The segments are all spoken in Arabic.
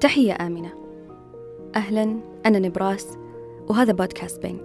تحية آمنة. أهلا أنا نبراس وهذا بودكاست بين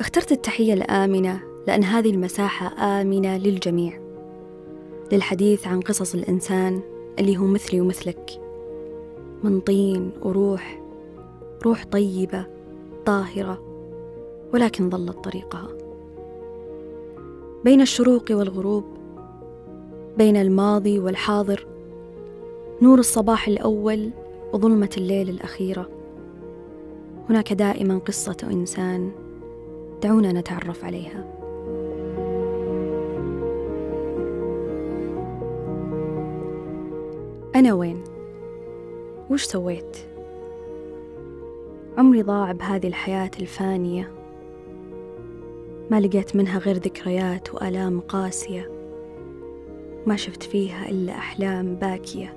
اخترت التحية الآمنة لأن هذه المساحة آمنة للجميع للحديث عن قصص الإنسان اللي هو مثلي ومثلك. من طين وروح روح طيبة طاهرة ولكن ظلت طريقها. بين الشروق والغروب بين الماضي والحاضر نور الصباح الأول وظلمة الليل الأخيرة هناك دائما قصة إنسان دعونا نتعرف عليها أنا وين؟ وش سويت؟ عمري ضاع بهذه الحياة الفانية ما لقيت منها غير ذكريات وآلام قاسية. ما شفت فيها إلا أحلام باكية.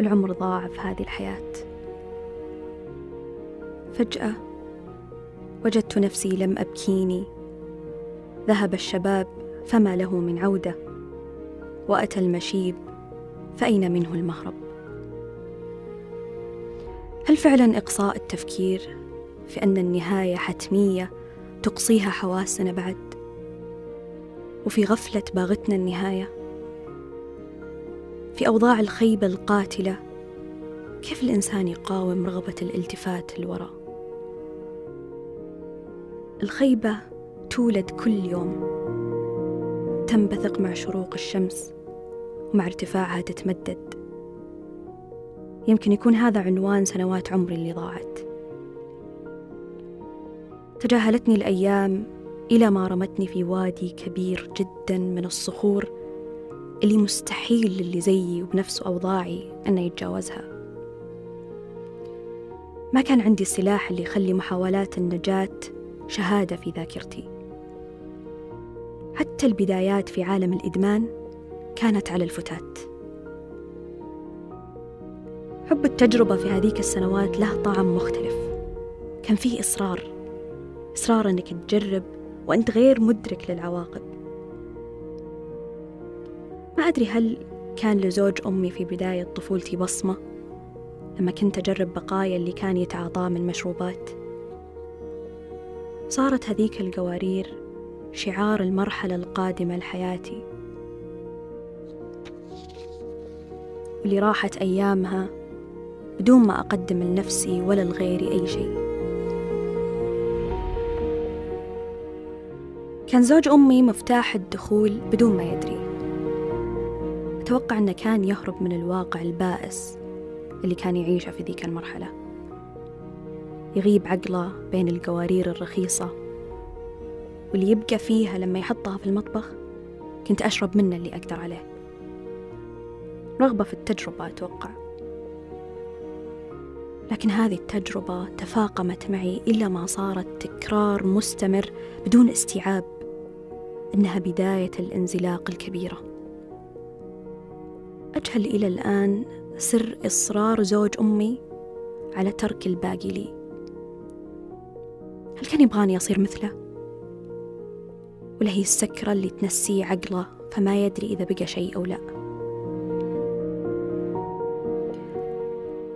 العمر ضاع في هذه الحياة. فجأة وجدت نفسي لم أبكيني. ذهب الشباب فما له من عودة. وأتى المشيب فأين منه المهرب؟ هل فعلا إقصاء التفكير في أن النهاية حتمية تقصيها حواسنا بعد. وفي غفلة باغتنا النهاية. في أوضاع الخيبة القاتلة. كيف الإنسان يقاوم رغبة الالتفات للوراء الخيبة تولد كل يوم. تنبثق مع شروق الشمس. ومع ارتفاعها تتمدد. يمكن يكون هذا عنوان سنوات عمري اللي ضاعت. تجاهلتني الأيام إلى ما رمتني في وادي كبير جدا من الصخور اللي مستحيل للي زيي وبنفس أوضاعي أنه يتجاوزها. ما كان عندي السلاح اللي يخلي محاولات النجاة شهادة في ذاكرتي. حتى البدايات في عالم الإدمان كانت على الفتات. حب التجربة في هذيك السنوات له طعم مختلف. كان فيه إصرار. إصرار أنك تجرب وأنت غير مدرك للعواقب. ما أدري هل كان لزوج أمي في بداية طفولتي بصمة لما كنت أجرب بقايا اللي كان يتعاطاه من مشروبات. صارت هذيك القوارير شعار المرحلة القادمة لحياتي. واللي راحت أيامها بدون ما أقدم لنفسي ولا لغيري أي شيء. كان زوج أمي مفتاح الدخول بدون ما يدري. أتوقع أنه كان يهرب من الواقع البائس اللي كان يعيشه في ذيك المرحلة. يغيب عقله بين القوارير الرخيصة. واللي يبقى فيها لما يحطها في المطبخ كنت أشرب منه اللي أقدر عليه. رغبة في التجربة أتوقع. لكن هذه التجربة تفاقمت معي إلا ما صارت تكرار مستمر بدون استيعاب. إنها بداية الانزلاق الكبيرة. أجهل إلى الآن سر إصرار زوج أمي على ترك الباقي لي. هل كان يبغاني أصير مثله؟ ولا هي السكرة اللي تنسيه عقله فما يدري إذا بقى شيء أو لا.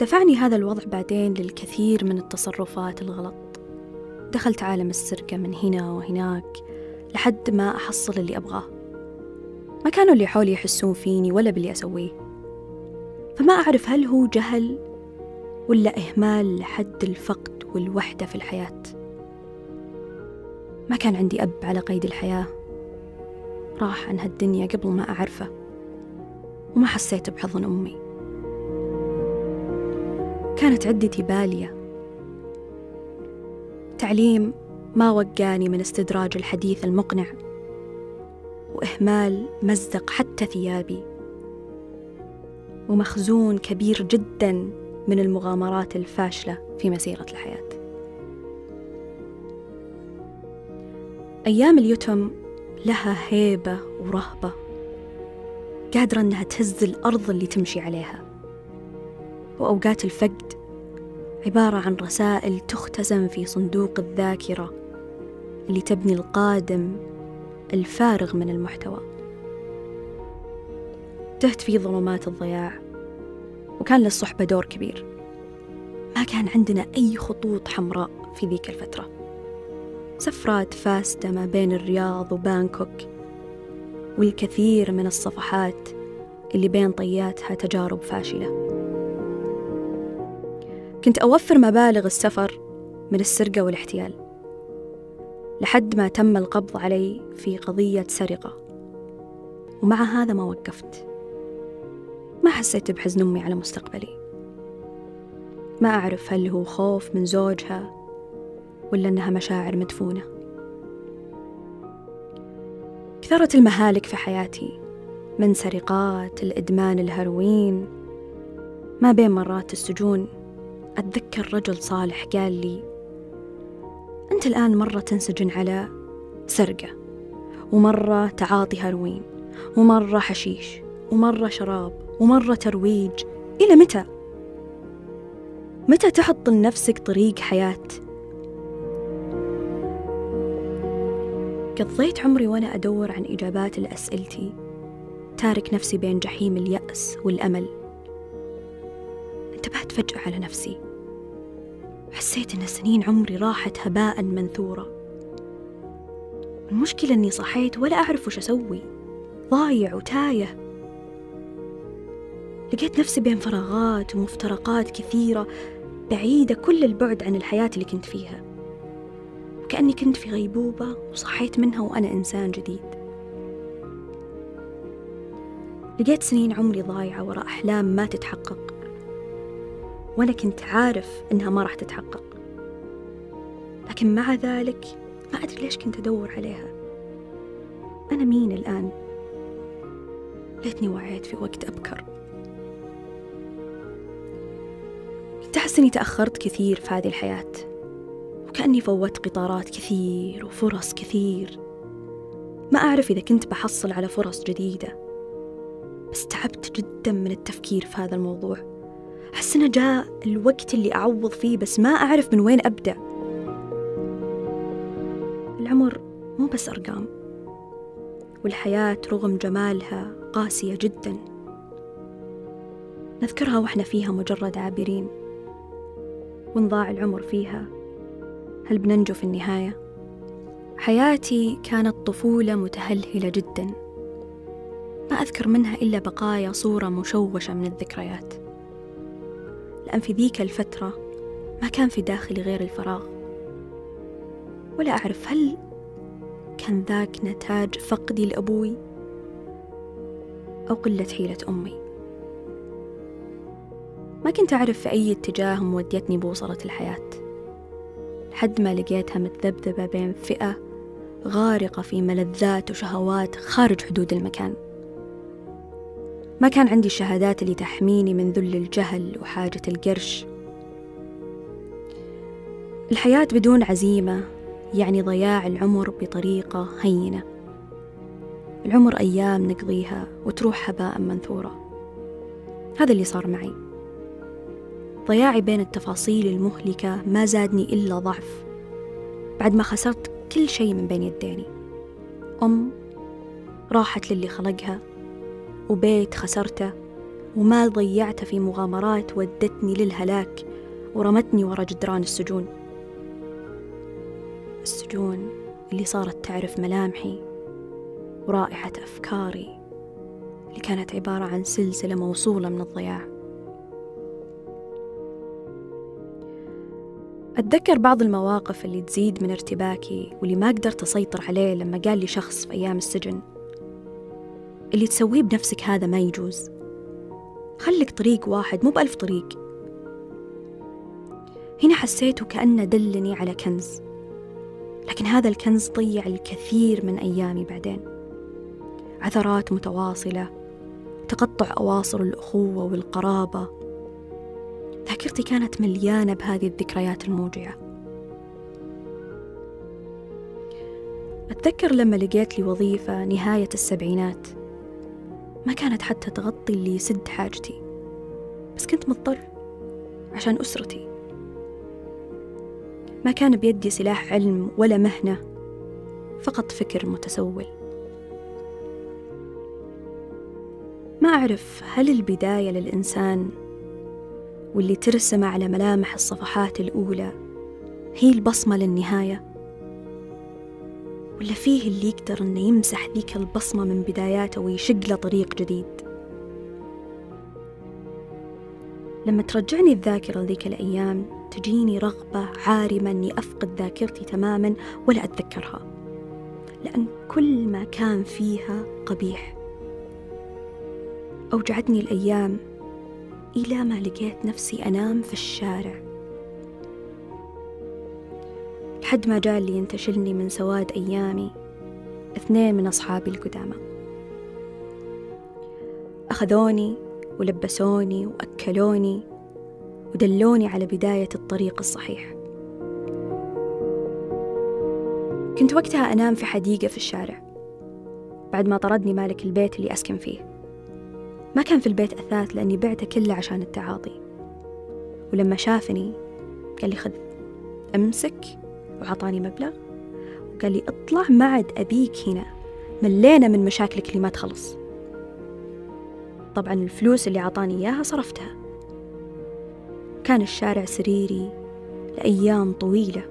دفعني هذا الوضع بعدين للكثير من التصرفات الغلط. دخلت عالم السرقة من هنا وهناك لحد ما أحصل اللي أبغاه. ما كانوا اللي حولي يحسون فيني ولا باللي أسويه. فما أعرف هل هو جهل ولا إهمال لحد الفقد والوحدة في الحياة. ما كان عندي أب على قيد الحياة. راح عن هالدنيا قبل ما أعرفه. وما حسيت بحضن أمي. كانت عدتي بالية. تعليم ما وقاني من استدراج الحديث المقنع وإهمال مزق حتى ثيابي. ومخزون كبير جدا من المغامرات الفاشلة في مسيرة الحياة. أيام اليتم لها هيبة ورهبة قادرة أنها تهز الأرض اللي تمشي عليها. وأوقات الفقد عبارة عن رسائل تختزن في صندوق الذاكرة. اللي تبني القادم الفارغ من المحتوى. تهت في ظلمات الضياع وكان للصحبة دور كبير. ما كان عندنا أي خطوط حمراء في ذيك الفترة. سفرات فاسدة ما بين الرياض وبانكوك والكثير من الصفحات اللي بين طياتها تجارب فاشلة. كنت أوفر مبالغ السفر من السرقة والاحتيال. لحد ما تم القبض علي في قضية سرقة. ومع هذا ما وقفت. ما حسيت بحزن أمي على مستقبلي. ما أعرف هل هو خوف من زوجها ولا أنها مشاعر مدفونة. كثرت المهالك في حياتي من سرقات الإدمان الهروين. ما بين مرات السجون أتذكر رجل صالح قال لي أنت الآن مرة تنسجن على سرقة ومرة تعاطي هروين ومرة حشيش ومرة شراب ومرة ترويج إلى متى؟ متى تحط لنفسك طريق حياة؟ قضيت عمري وأنا أدور عن إجابات لأسئلتي تارك نفسي بين جحيم اليأس والأمل انتبهت فجأة على نفسي حسيت إن سنين عمري راحت هباء منثورة. المشكلة إني صحيت ولا أعرف وش أسوي. ضايع وتايه. لقيت نفسي بين فراغات ومفترقات كثيرة بعيدة كل البعد عن الحياة اللي كنت فيها. وكأني كنت في غيبوبة وصحيت منها وأنا إنسان جديد. لقيت سنين عمري ضايعة وراء أحلام ما تتحقق. وأنا كنت عارف إنها ما راح تتحقق. لكن مع ذلك ما أدري ليش كنت أدور عليها. أنا مين الآن؟ ليتني وعيت في وقت أبكر. كنت أحس إني تأخرت كثير في هذه الحياة. وكأني فوت قطارات كثير وفرص كثير. ما أعرف إذا كنت بحصل على فرص جديدة. بس تعبت جدا من التفكير في هذا الموضوع. أحس إنه جاء الوقت اللي أعوض فيه بس ما أعرف من وين أبدأ. العمر مو بس أرقام والحياة رغم جمالها قاسية جدا. نذكرها وإحنا فيها مجرد عابرين وإن ضاع العمر فيها. هل بننجو في النهاية؟ حياتي كانت طفولة متهلهلة جدا. ما أذكر منها إلا بقايا صورة مشوشة من الذكريات. لأن في ذيك الفترة ما كان في داخلي غير الفراغ. ولا أعرف هل كان ذاك نتاج فقدي لأبوي أو قلة حيلة أمي. ما كنت أعرف في أي اتجاه موديتني بوصلة الحياة. لحد ما لقيتها متذبذبة بين فئة غارقة في ملذات وشهوات خارج حدود المكان. ما كان عندي الشهادات اللي تحميني من ذل الجهل وحاجة القرش. الحياة بدون عزيمة يعني ضياع العمر بطريقة هينة. العمر أيام نقضيها وتروح هباء منثورة. هذا اللي صار معي. ضياعي بين التفاصيل المهلكة ما زادني إلا ضعف. بعد ما خسرت كل شيء من بين يديني. أم راحت للي خلقها. وبيت خسرته ومال ضيعته في مغامرات ودتني للهلاك ورمتني ورا جدران السجون. السجون اللي صارت تعرف ملامحي ورائحة أفكاري اللي كانت عبارة عن سلسلة موصولة من الضياع. أتذكر بعض المواقف اللي تزيد من ارتباكي واللي ما قدرت أسيطر عليه لما قال لي شخص في أيام السجن. اللي تسويه بنفسك هذا ما يجوز. خلك طريق واحد مو بألف طريق. هنا حسيت وكأنه دلني على كنز. لكن هذا الكنز ضيع الكثير من أيامي بعدين. عثرات متواصلة تقطع أواصر الأخوة والقرابة. ذاكرتي كانت مليانة بهذه الذكريات الموجعة. أتذكر لما لقيت لي وظيفة نهاية السبعينات. ما كانت حتى تغطي اللي يسد حاجتي. بس كنت مضطر عشان أسرتي. ما كان بيدي سلاح علم ولا مهنة فقط فكر متسول. ما أعرف هل البداية للإنسان واللي ترسم على ملامح الصفحات الأولى هي البصمة للنهاية. ولا فيه اللي يقدر إنه يمسح ذيك البصمة من بداياته ويشق له طريق جديد. لما ترجعني الذاكرة لذيك الأيام تجيني رغبة عارمة إني أفقد ذاكرتي تماما ولا أتذكرها لأن كل ما كان فيها قبيح. أوجعتني الأيام إلى ما لقيت نفسي أنام في الشارع. لحد ما جاء اللي ينتشلني من سواد أيامي اثنين من أصحابي القدامى. أخذوني ولبسوني وأكلوني ودلوني على بداية الطريق الصحيح. كنت وقتها أنام في حديقة في الشارع بعد ما طردني مالك البيت اللي أسكن فيه. ما كان في البيت أثاث لأني بعته كله عشان التعاطي. ولما شافني قال لي خذ أمسك وعطاني مبلغ وقال لي اطلع ما عاد أبيك هنا ملينا من مشاكلك اللي ما تخلص. طبعا الفلوس اللي عطاني إياها صرفتها. كان الشارع سريري لأيام طويلة.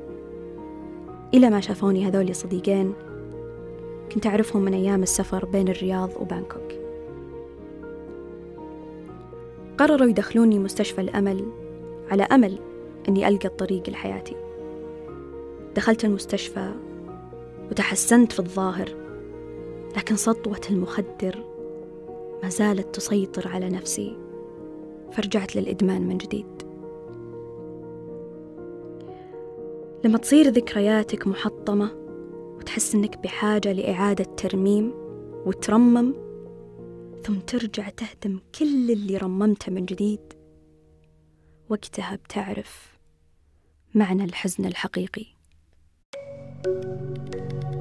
إلى ما شافوني هذول صديقين كنت أعرفهم من أيام السفر بين الرياض وبانكوك. قرروا يدخلوني مستشفى الأمل على أمل أني ألقى الطريق لحياتي. دخلت المستشفى وتحسنت في الظاهر لكن سطوة المخدر ما زالت تسيطر على نفسي فرجعت للإدمان من جديد. لما تصير ذكرياتك محطمة وتحس إنك بحاجة لإعادة ترميم وترمم ثم ترجع تهدم كل اللي رممته من جديد وقتها بتعرف معنى الحزن الحقيقي. Thank you.